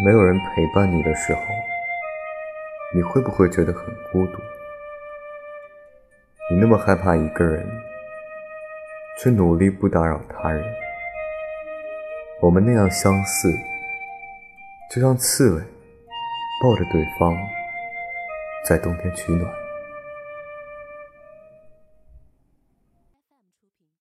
没有人陪伴你的时候你会不会觉得很孤独？你那么害怕一个人却努力不打扰他人我们那样相似就像刺猬抱着对方在冬天取暖。